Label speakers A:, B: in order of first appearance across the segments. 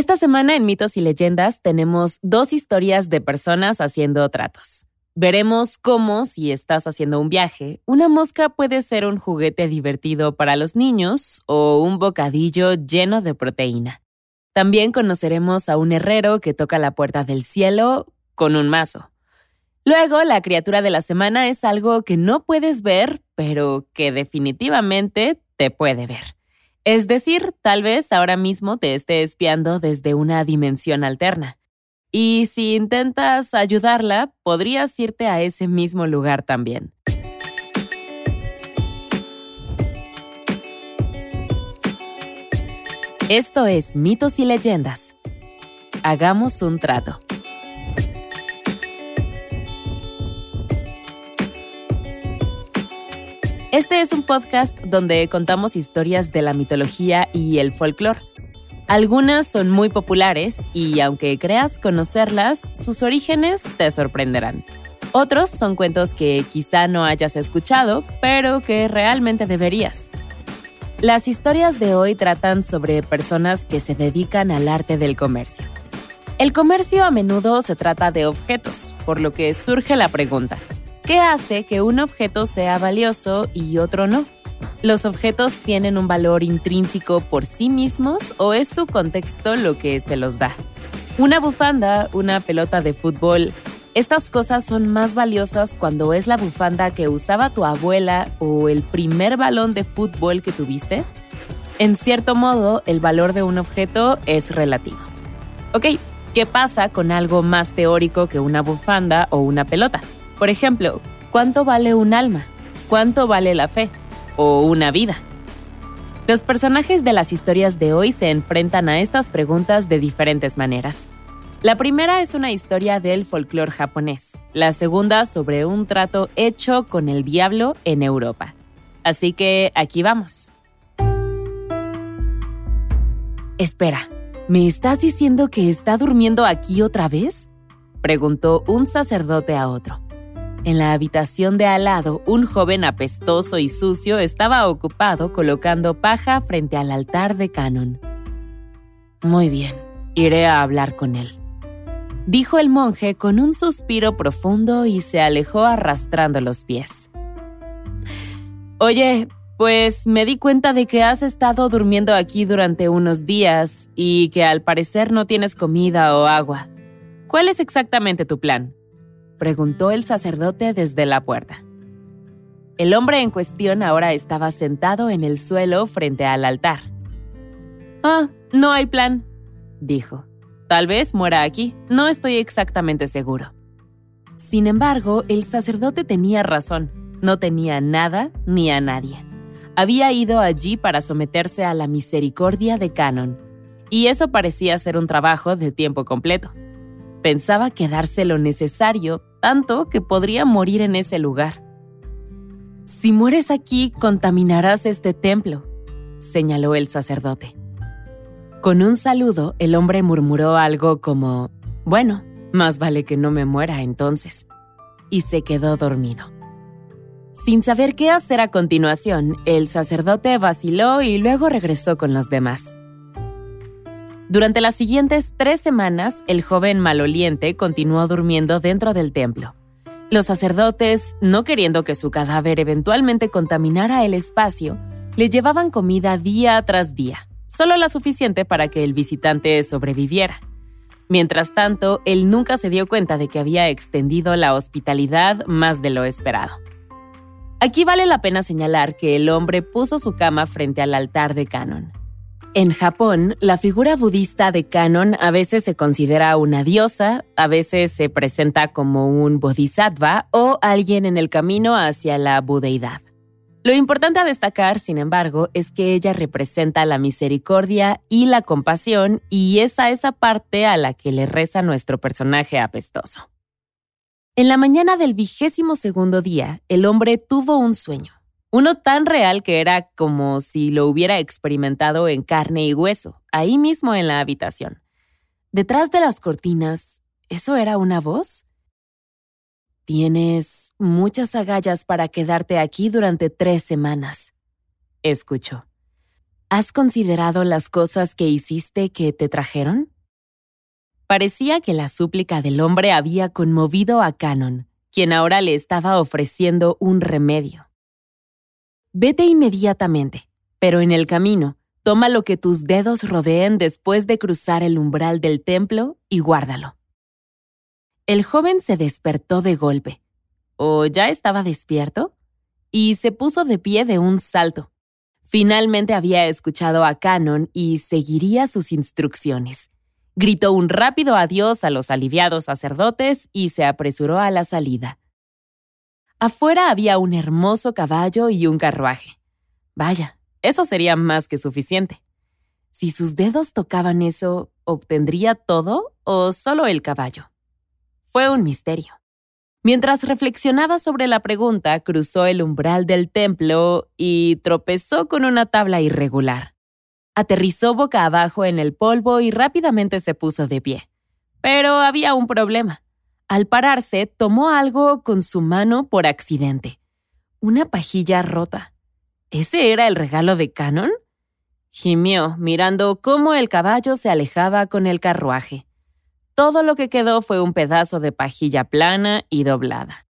A: Esta semana en Mitos y Leyendas tenemos dos historias de personas haciendo tratos. Veremos cómo, si estás haciendo un viaje, una mosca puede ser un juguete divertido para los niños o un bocadillo lleno de proteína. También conoceremos a un herrero que toca la puerta del cielo con un mazo. Luego, la criatura de la semana es algo que no puedes ver, pero que definitivamente te puede ver. Es decir, tal vez ahora mismo te esté espiando desde una dimensión alterna. Y si intentas ayudarla, podrías irte a ese mismo lugar también. Esto es Mitos y Leyendas. Hagamos un trato. Este es un podcast donde contamos historias de la mitología y el folclore. Algunas son muy populares y aunque creas conocerlas, sus orígenes te sorprenderán. Otros son cuentos que quizá no hayas escuchado, pero que realmente deberías. Las historias de hoy tratan sobre personas que se dedican al arte del comercio. El comercio a menudo se trata de objetos, por lo que surge la pregunta, ¿Qué hace que un objeto sea valioso y otro no? ¿Los objetos tienen un valor intrínseco por sí mismos o es su contexto lo que se los da? Una bufanda, una pelota de fútbol, estas cosas son más valiosas cuando es la bufanda que usaba tu abuela o el primer balón de fútbol que tuviste. En cierto modo, el valor de un objeto es relativo. Ok, ¿qué pasa con algo más teórico que una bufanda o una pelota? Por ejemplo, ¿cuánto vale un alma? ¿Cuánto vale la fe? ¿O una vida? Los personajes de las historias de hoy se enfrentan a estas preguntas de diferentes maneras. La primera es una historia del folclore japonés, la segunda sobre un trato hecho con el diablo en Europa. Así que aquí vamos. Espera, ¿me estás diciendo que está durmiendo aquí otra vez? preguntó un sacerdote a otro. En la habitación de al lado, un joven apestoso y sucio estaba ocupado colocando paja frente al altar de Canon. Muy bien, iré a hablar con él, dijo el monje con un suspiro profundo y se alejó arrastrando los pies. Oye, pues me di cuenta de que has estado durmiendo aquí durante unos días y que al parecer no tienes comida o agua. ¿Cuál es exactamente tu plan? Preguntó el sacerdote desde la puerta. El hombre en cuestión ahora estaba sentado en el suelo frente al altar. Ah, no hay plan, dijo. Tal vez muera aquí, no estoy exactamente seguro. Sin embargo, el sacerdote tenía razón, no tenía nada ni a nadie. Había ido allí para someterse a la misericordia de Canon, y eso parecía ser un trabajo de tiempo completo. Pensaba quedarse lo necesario, tanto que podría morir en ese lugar. Si mueres aquí, contaminarás este templo, señaló el sacerdote. Con un saludo, el hombre murmuró algo como, bueno, más vale que no me muera entonces, y se quedó dormido. Sin saber qué hacer a continuación, el sacerdote vaciló y luego regresó con los demás. Durante las siguientes tres semanas, el joven maloliente continuó durmiendo dentro del templo. Los sacerdotes, no queriendo que su cadáver eventualmente contaminara el espacio, le llevaban comida día tras día, solo la suficiente para que el visitante sobreviviera. Mientras tanto, él nunca se dio cuenta de que había extendido la hospitalidad más de lo esperado. Aquí vale la pena señalar que el hombre puso su cama frente al altar de Canon. En Japón, la figura budista de Canon a veces se considera una diosa, a veces se presenta como un bodhisattva o alguien en el camino hacia la budeidad. Lo importante a destacar, sin embargo, es que ella representa la misericordia y la compasión y es a esa parte a la que le reza nuestro personaje apestoso. En la mañana del vigésimo segundo día, el hombre tuvo un sueño. Uno tan real que era como si lo hubiera experimentado en carne y hueso, ahí mismo en la habitación. Detrás de las cortinas, ¿eso era una voz? Tienes muchas agallas para quedarte aquí durante tres semanas, escuchó. ¿Has considerado las cosas que hiciste que te trajeron? Parecía que la súplica del hombre había conmovido a Canon, quien ahora le estaba ofreciendo un remedio. Vete inmediatamente, pero en el camino, toma lo que tus dedos rodeen después de cruzar el umbral del templo y guárdalo. El joven se despertó de golpe, o ya estaba despierto, y se puso de pie de un salto. Finalmente había escuchado a Canon y seguiría sus instrucciones. Gritó un rápido adiós a los aliviados sacerdotes y se apresuró a la salida. Afuera había un hermoso caballo y un carruaje. Vaya, eso sería más que suficiente. Si sus dedos tocaban eso, ¿obtendría todo o solo el caballo? Fue un misterio. Mientras reflexionaba sobre la pregunta, cruzó el umbral del templo y tropezó con una tabla irregular. Aterrizó boca abajo en el polvo y rápidamente se puso de pie. Pero había un problema. Al pararse, tomó algo con su mano por accidente. Una pajilla rota. ¿Ese era el regalo de Canon? Gimió, mirando cómo el caballo se alejaba con el carruaje. Todo lo que quedó fue un pedazo de pajilla plana y doblada.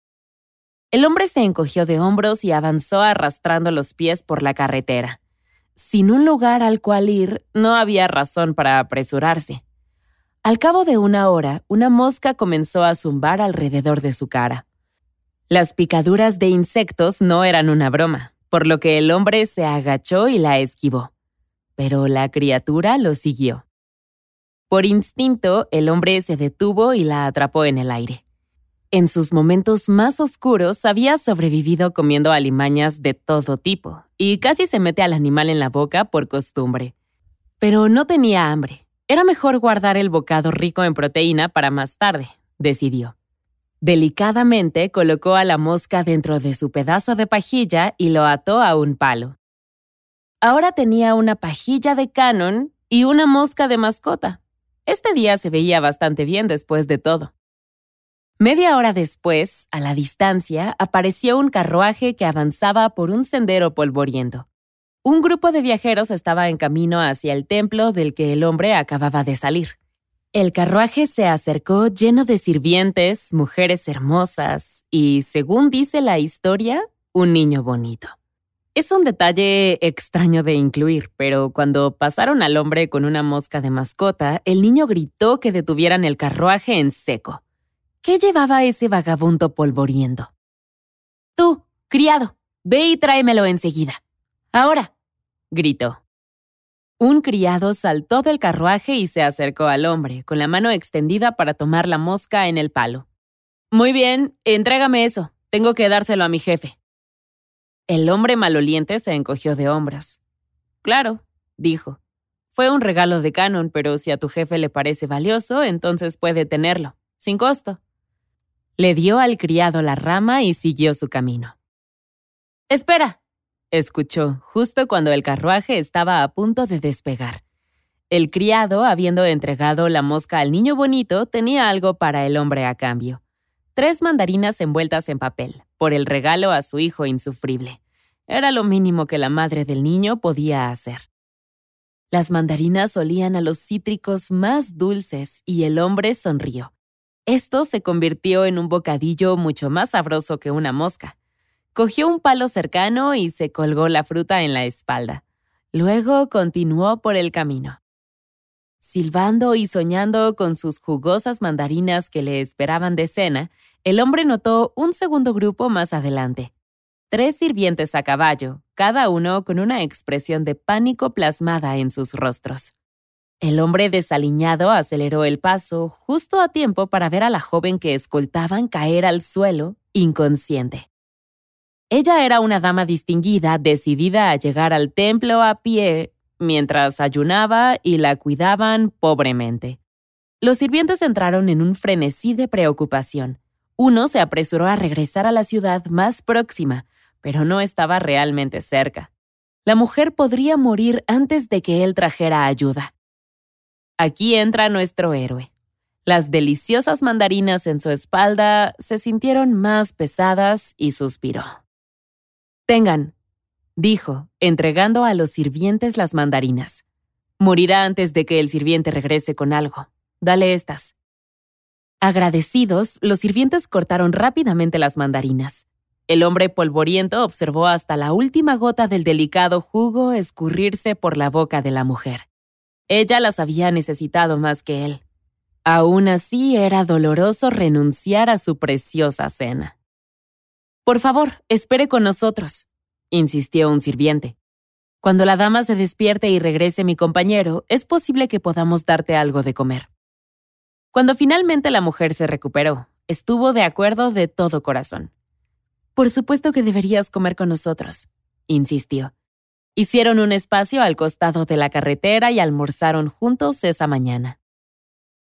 A: El hombre se encogió de hombros y avanzó arrastrando los pies por la carretera. Sin un lugar al cual ir, no había razón para apresurarse. Al cabo de una hora, una mosca comenzó a zumbar alrededor de su cara. Las picaduras de insectos no eran una broma, por lo que el hombre se agachó y la esquivó. Pero la criatura lo siguió. Por instinto, el hombre se detuvo y la atrapó en el aire. En sus momentos más oscuros había sobrevivido comiendo alimañas de todo tipo, y casi se mete al animal en la boca por costumbre. Pero no tenía hambre. Era mejor guardar el bocado rico en proteína para más tarde, decidió. Delicadamente colocó a la mosca dentro de su pedazo de pajilla y lo ató a un palo. Ahora tenía una pajilla de canon y una mosca de mascota. Este día se veía bastante bien después de todo. Media hora después, a la distancia, apareció un carruaje que avanzaba por un sendero polvoriento. Un grupo de viajeros estaba en camino hacia el templo del que el hombre acababa de salir. El carruaje se acercó lleno de sirvientes, mujeres hermosas y, según dice la historia, un niño bonito. Es un detalle extraño de incluir, pero cuando pasaron al hombre con una mosca de mascota, el niño gritó que detuvieran el carruaje en seco. ¿Qué llevaba ese vagabundo polvoriendo? Tú, criado, ve y tráemelo enseguida. Ahora, gritó. Un criado saltó del carruaje y se acercó al hombre, con la mano extendida para tomar la mosca en el palo. Muy bien, entrégame eso. Tengo que dárselo a mi jefe. El hombre maloliente se encogió de hombros. Claro, dijo. Fue un regalo de Canon, pero si a tu jefe le parece valioso, entonces puede tenerlo, sin costo. Le dio al criado la rama y siguió su camino. Espera, escuchó justo cuando el carruaje estaba a punto de despegar. El criado, habiendo entregado la mosca al niño bonito, tenía algo para el hombre a cambio tres mandarinas envueltas en papel, por el regalo a su hijo insufrible. Era lo mínimo que la madre del niño podía hacer. Las mandarinas olían a los cítricos más dulces y el hombre sonrió. Esto se convirtió en un bocadillo mucho más sabroso que una mosca. Cogió un palo cercano y se colgó la fruta en la espalda. Luego continuó por el camino. Silbando y soñando con sus jugosas mandarinas que le esperaban de cena, el hombre notó un segundo grupo más adelante. Tres sirvientes a caballo, cada uno con una expresión de pánico plasmada en sus rostros. El hombre desaliñado aceleró el paso justo a tiempo para ver a la joven que escoltaban caer al suelo, inconsciente. Ella era una dama distinguida, decidida a llegar al templo a pie mientras ayunaba y la cuidaban pobremente. Los sirvientes entraron en un frenesí de preocupación. Uno se apresuró a regresar a la ciudad más próxima, pero no estaba realmente cerca. La mujer podría morir antes de que él trajera ayuda. Aquí entra nuestro héroe. Las deliciosas mandarinas en su espalda se sintieron más pesadas y suspiró. Tengan, dijo, entregando a los sirvientes las mandarinas. Morirá antes de que el sirviente regrese con algo. Dale estas. Agradecidos, los sirvientes cortaron rápidamente las mandarinas. El hombre polvoriento observó hasta la última gota del delicado jugo escurrirse por la boca de la mujer. Ella las había necesitado más que él. Aún así era doloroso renunciar a su preciosa cena. Por favor, espere con nosotros, insistió un sirviente. Cuando la dama se despierte y regrese mi compañero, es posible que podamos darte algo de comer. Cuando finalmente la mujer se recuperó, estuvo de acuerdo de todo corazón. Por supuesto que deberías comer con nosotros, insistió. Hicieron un espacio al costado de la carretera y almorzaron juntos esa mañana.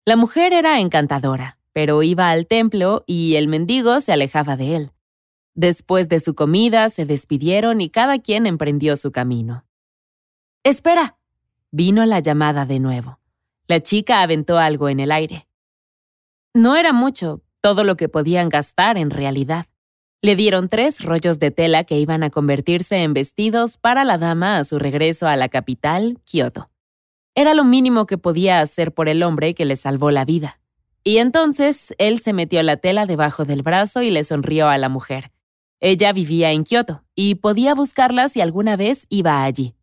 A: La mujer era encantadora, pero iba al templo y el mendigo se alejaba de él. Después de su comida se despidieron y cada quien emprendió su camino. ¡Espera! Vino la llamada de nuevo. La chica aventó algo en el aire. No era mucho, todo lo que podían gastar en realidad. Le dieron tres rollos de tela que iban a convertirse en vestidos para la dama a su regreso a la capital, Kioto. Era lo mínimo que podía hacer por el hombre que le salvó la vida. Y entonces él se metió la tela debajo del brazo y le sonrió a la mujer. Ella vivía en Kioto y podía buscarla si alguna vez iba allí.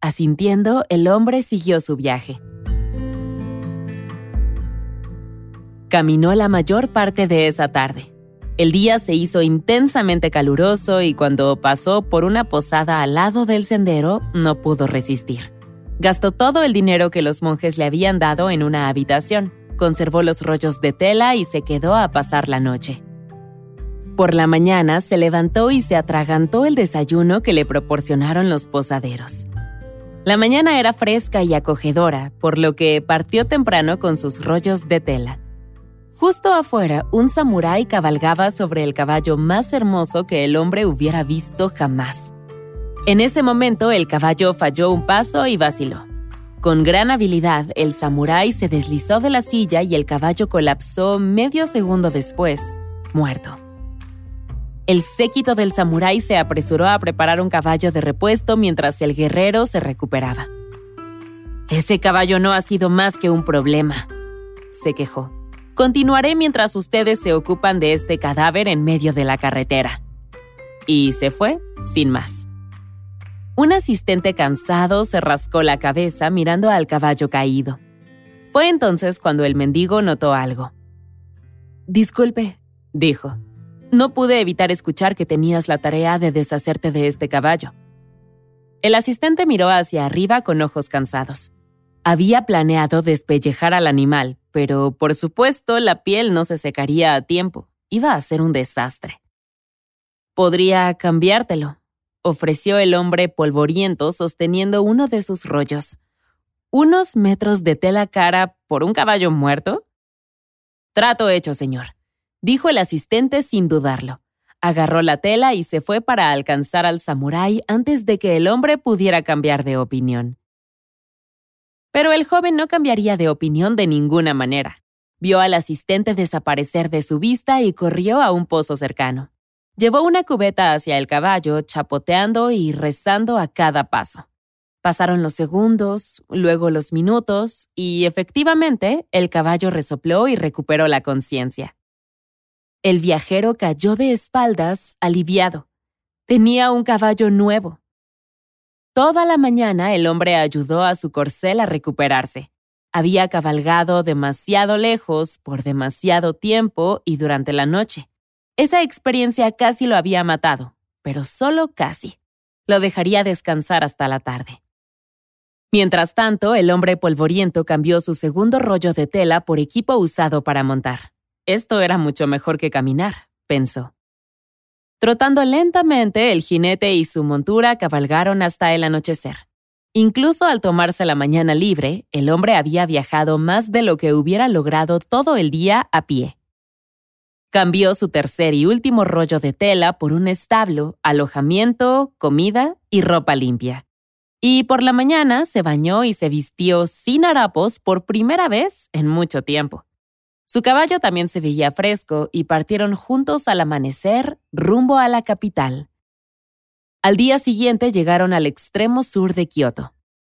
A: Asintiendo, el hombre siguió su viaje. Caminó la mayor parte de esa tarde. El día se hizo intensamente caluroso y cuando pasó por una posada al lado del sendero no pudo resistir. Gastó todo el dinero que los monjes le habían dado en una habitación, conservó los rollos de tela y se quedó a pasar la noche. Por la mañana se levantó y se atragantó el desayuno que le proporcionaron los posaderos. La mañana era fresca y acogedora, por lo que partió temprano con sus rollos de tela. Justo afuera, un samurái cabalgaba sobre el caballo más hermoso que el hombre hubiera visto jamás. En ese momento, el caballo falló un paso y vaciló. Con gran habilidad, el samurái se deslizó de la silla y el caballo colapsó medio segundo después, muerto. El séquito del samurái se apresuró a preparar un caballo de repuesto mientras el guerrero se recuperaba. Ese caballo no ha sido más que un problema, se quejó. Continuaré mientras ustedes se ocupan de este cadáver en medio de la carretera. Y se fue, sin más. Un asistente cansado se rascó la cabeza mirando al caballo caído. Fue entonces cuando el mendigo notó algo. Disculpe, dijo. No pude evitar escuchar que tenías la tarea de deshacerte de este caballo. El asistente miró hacia arriba con ojos cansados. Había planeado despellejar al animal, pero por supuesto la piel no se secaría a tiempo. Iba a ser un desastre. Podría cambiártelo, ofreció el hombre polvoriento sosteniendo uno de sus rollos. ¿Unos metros de tela cara por un caballo muerto? Trato hecho, señor, dijo el asistente sin dudarlo. Agarró la tela y se fue para alcanzar al samurái antes de que el hombre pudiera cambiar de opinión. Pero el joven no cambiaría de opinión de ninguna manera. Vio al asistente desaparecer de su vista y corrió a un pozo cercano. Llevó una cubeta hacia el caballo, chapoteando y rezando a cada paso. Pasaron los segundos, luego los minutos, y efectivamente el caballo resopló y recuperó la conciencia. El viajero cayó de espaldas, aliviado. Tenía un caballo nuevo. Toda la mañana el hombre ayudó a su corcel a recuperarse. Había cabalgado demasiado lejos por demasiado tiempo y durante la noche. Esa experiencia casi lo había matado, pero solo casi. Lo dejaría descansar hasta la tarde. Mientras tanto, el hombre polvoriento cambió su segundo rollo de tela por equipo usado para montar. Esto era mucho mejor que caminar, pensó. Trotando lentamente, el jinete y su montura cabalgaron hasta el anochecer. Incluso al tomarse la mañana libre, el hombre había viajado más de lo que hubiera logrado todo el día a pie. Cambió su tercer y último rollo de tela por un establo, alojamiento, comida y ropa limpia. Y por la mañana se bañó y se vistió sin harapos por primera vez en mucho tiempo. Su caballo también se veía fresco y partieron juntos al amanecer rumbo a la capital. Al día siguiente llegaron al extremo sur de Kioto.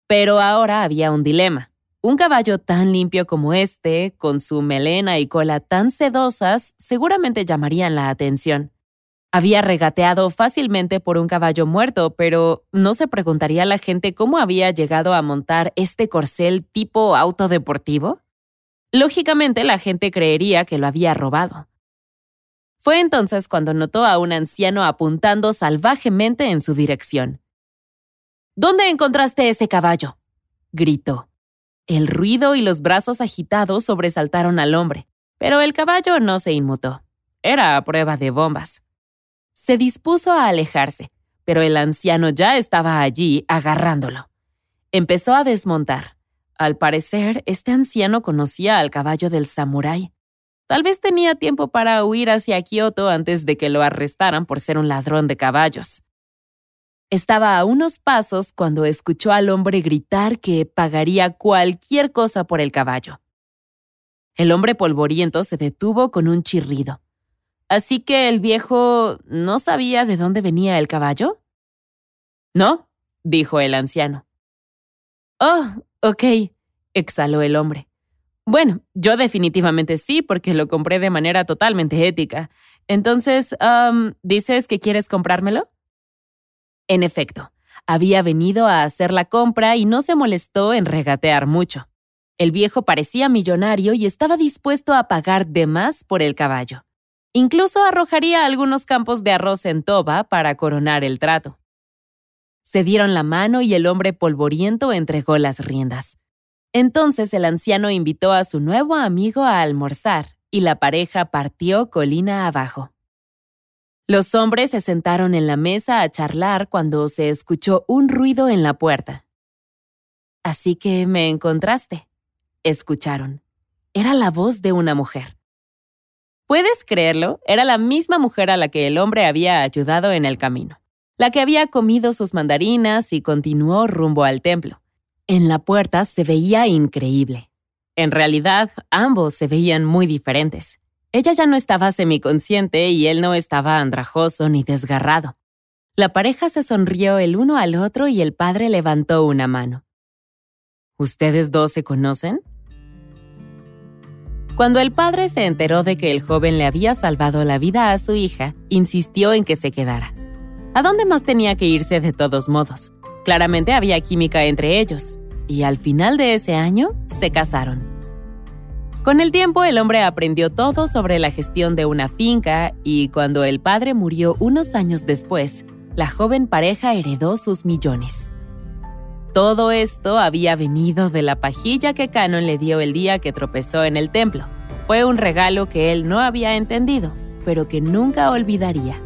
A: Pero ahora había un dilema. Un caballo tan limpio como este, con su melena y cola tan sedosas, seguramente llamarían la atención. Había regateado fácilmente por un caballo muerto, pero ¿no se preguntaría la gente cómo había llegado a montar este corcel tipo auto deportivo? Lógicamente la gente creería que lo había robado. Fue entonces cuando notó a un anciano apuntando salvajemente en su dirección. ¿Dónde encontraste ese caballo? gritó. El ruido y los brazos agitados sobresaltaron al hombre, pero el caballo no se inmutó. Era a prueba de bombas. Se dispuso a alejarse, pero el anciano ya estaba allí agarrándolo. Empezó a desmontar. Al parecer, este anciano conocía al caballo del samurái. Tal vez tenía tiempo para huir hacia Kioto antes de que lo arrestaran por ser un ladrón de caballos. Estaba a unos pasos cuando escuchó al hombre gritar que pagaría cualquier cosa por el caballo. El hombre polvoriento se detuvo con un chirrido. Así que el viejo no sabía de dónde venía el caballo. No, dijo el anciano. Oh, ok, exhaló el hombre. Bueno, yo definitivamente sí, porque lo compré de manera totalmente ética. Entonces, ¿dices que quieres comprármelo? En efecto, había venido a hacer la compra y no se molestó en regatear mucho. El viejo parecía millonario y estaba dispuesto a pagar de más por el caballo. Incluso arrojaría algunos campos de arroz en toba para coronar el trato. Se dieron la mano y el hombre polvoriento entregó las riendas. Entonces el anciano invitó a su nuevo amigo a almorzar y la pareja partió colina abajo. Los hombres se sentaron en la mesa a charlar cuando se escuchó un ruido en la puerta. Así que me encontraste, escucharon. Era la voz de una mujer. ¿Puedes creerlo? Era la misma mujer a la que el hombre había ayudado en el camino, la que había comido sus mandarinas y continuó rumbo al templo. En la puerta se veía increíble. En realidad, ambos se veían muy diferentes. Ella ya no estaba semiconsciente y él no estaba andrajoso ni desgarrado. La pareja se sonrió el uno al otro y el padre levantó una mano. ¿Ustedes dos se conocen? Cuando el padre se enteró de que el joven le había salvado la vida a su hija, insistió en que se quedara. ¿A dónde más tenía que irse de todos modos? Claramente había química entre ellos, y al final de ese año se casaron. Con el tiempo el hombre aprendió todo sobre la gestión de una finca y cuando el padre murió unos años después, la joven pareja heredó sus millones. Todo esto había venido de la pajilla que Canon le dio el día que tropezó en el templo. Fue un regalo que él no había entendido, pero que nunca olvidaría.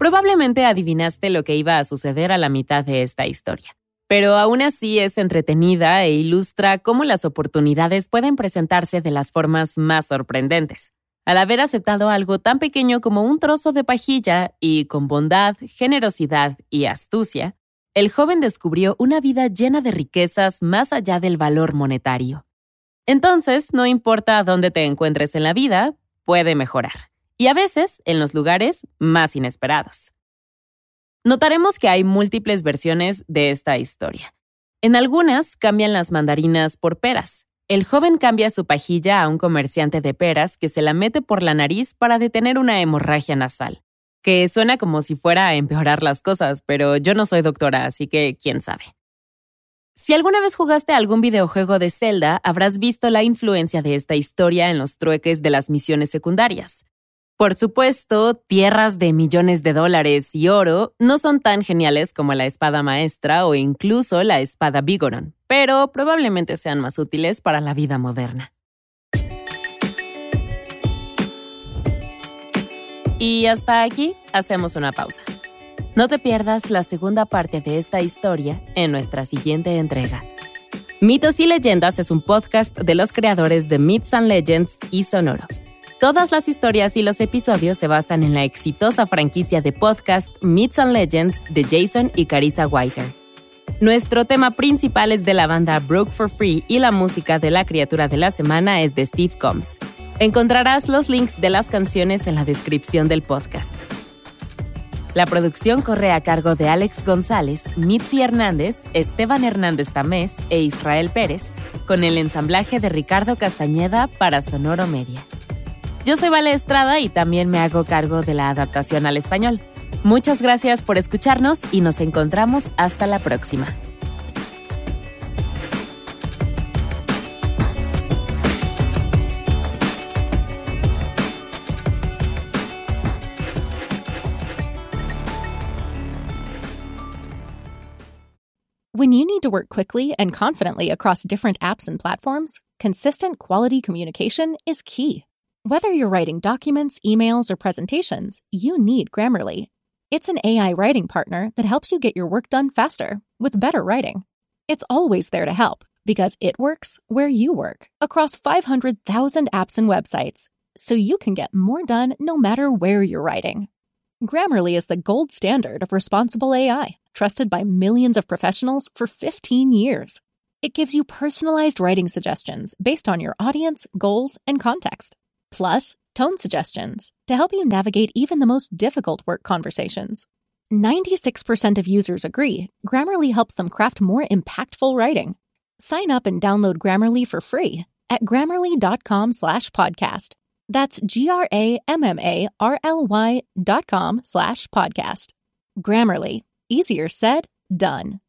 A: Probablemente adivinaste lo que iba a suceder a la mitad de esta historia. Pero aún así es entretenida e ilustra cómo las oportunidades pueden presentarse de las formas más sorprendentes. Al haber aceptado algo tan pequeño como un trozo de pajilla y con bondad, generosidad y astucia, el joven descubrió una vida llena de riquezas más allá del valor monetario. Entonces, no importa dónde te encuentres en la vida, puede mejorar y a veces en los lugares más inesperados. Notaremos que hay múltiples versiones de esta historia. En algunas cambian las mandarinas por peras. El joven cambia su pajilla a un comerciante de peras que se la mete por la nariz para detener una hemorragia nasal, que suena como si fuera a empeorar las cosas, pero yo no soy doctora, así que quién sabe. Si alguna vez jugaste algún videojuego de Zelda, habrás visto la influencia de esta historia en los trueques de las misiones secundarias. Por supuesto, tierras de millones de dólares y oro no son tan geniales como la espada maestra o incluso la espada Vigoron, pero probablemente sean más útiles para la vida moderna. Y hasta aquí hacemos una pausa. No te pierdas la segunda parte de esta historia en nuestra siguiente entrega. Mitos y Leyendas es un podcast de los creadores de Myths and Legends y Sonoro. Todas las historias y los episodios se basan en la exitosa franquicia de podcast Myths and Legends de Jason y Carissa Weiser. Nuestro tema principal es de la banda Broke for Free y la música de la criatura de la semana es de Steve Combs. Encontrarás los links de las canciones en la descripción del podcast. La producción corre a cargo de Alex González, Mitzi Hernández, Esteban Hernández Tamés e Israel Pérez, con el ensamblaje de Ricardo Castañeda para Sonoro Media. Yo soy Vale Estrada y también me hago cargo de la adaptación al español. Muchas gracias por escucharnos y nos encontramos hasta la próxima.
B: When you need to work quickly and confidently across different apps and platforms, consistent quality communication is key. Whether you're writing documents, emails, or presentations, you need Grammarly. It's an AI writing partner that helps you get your work done faster with better writing. It's always there to help because it works where you work across 500,000 apps and websites, so you can get more done no matter where you're writing. Grammarly is the gold standard of responsible AI, trusted by millions of professionals for 15 years. It gives you personalized writing suggestions based on your audience, goals, and context plus tone suggestions to help you navigate even the most difficult work conversations. 96% of users agree Grammarly helps them craft more impactful writing. Sign up and download Grammarly for free at grammarly.com slash podcast. That's G-R-A-M-M-A-R-L-Y dot com slash podcast. Grammarly. Easier said, done.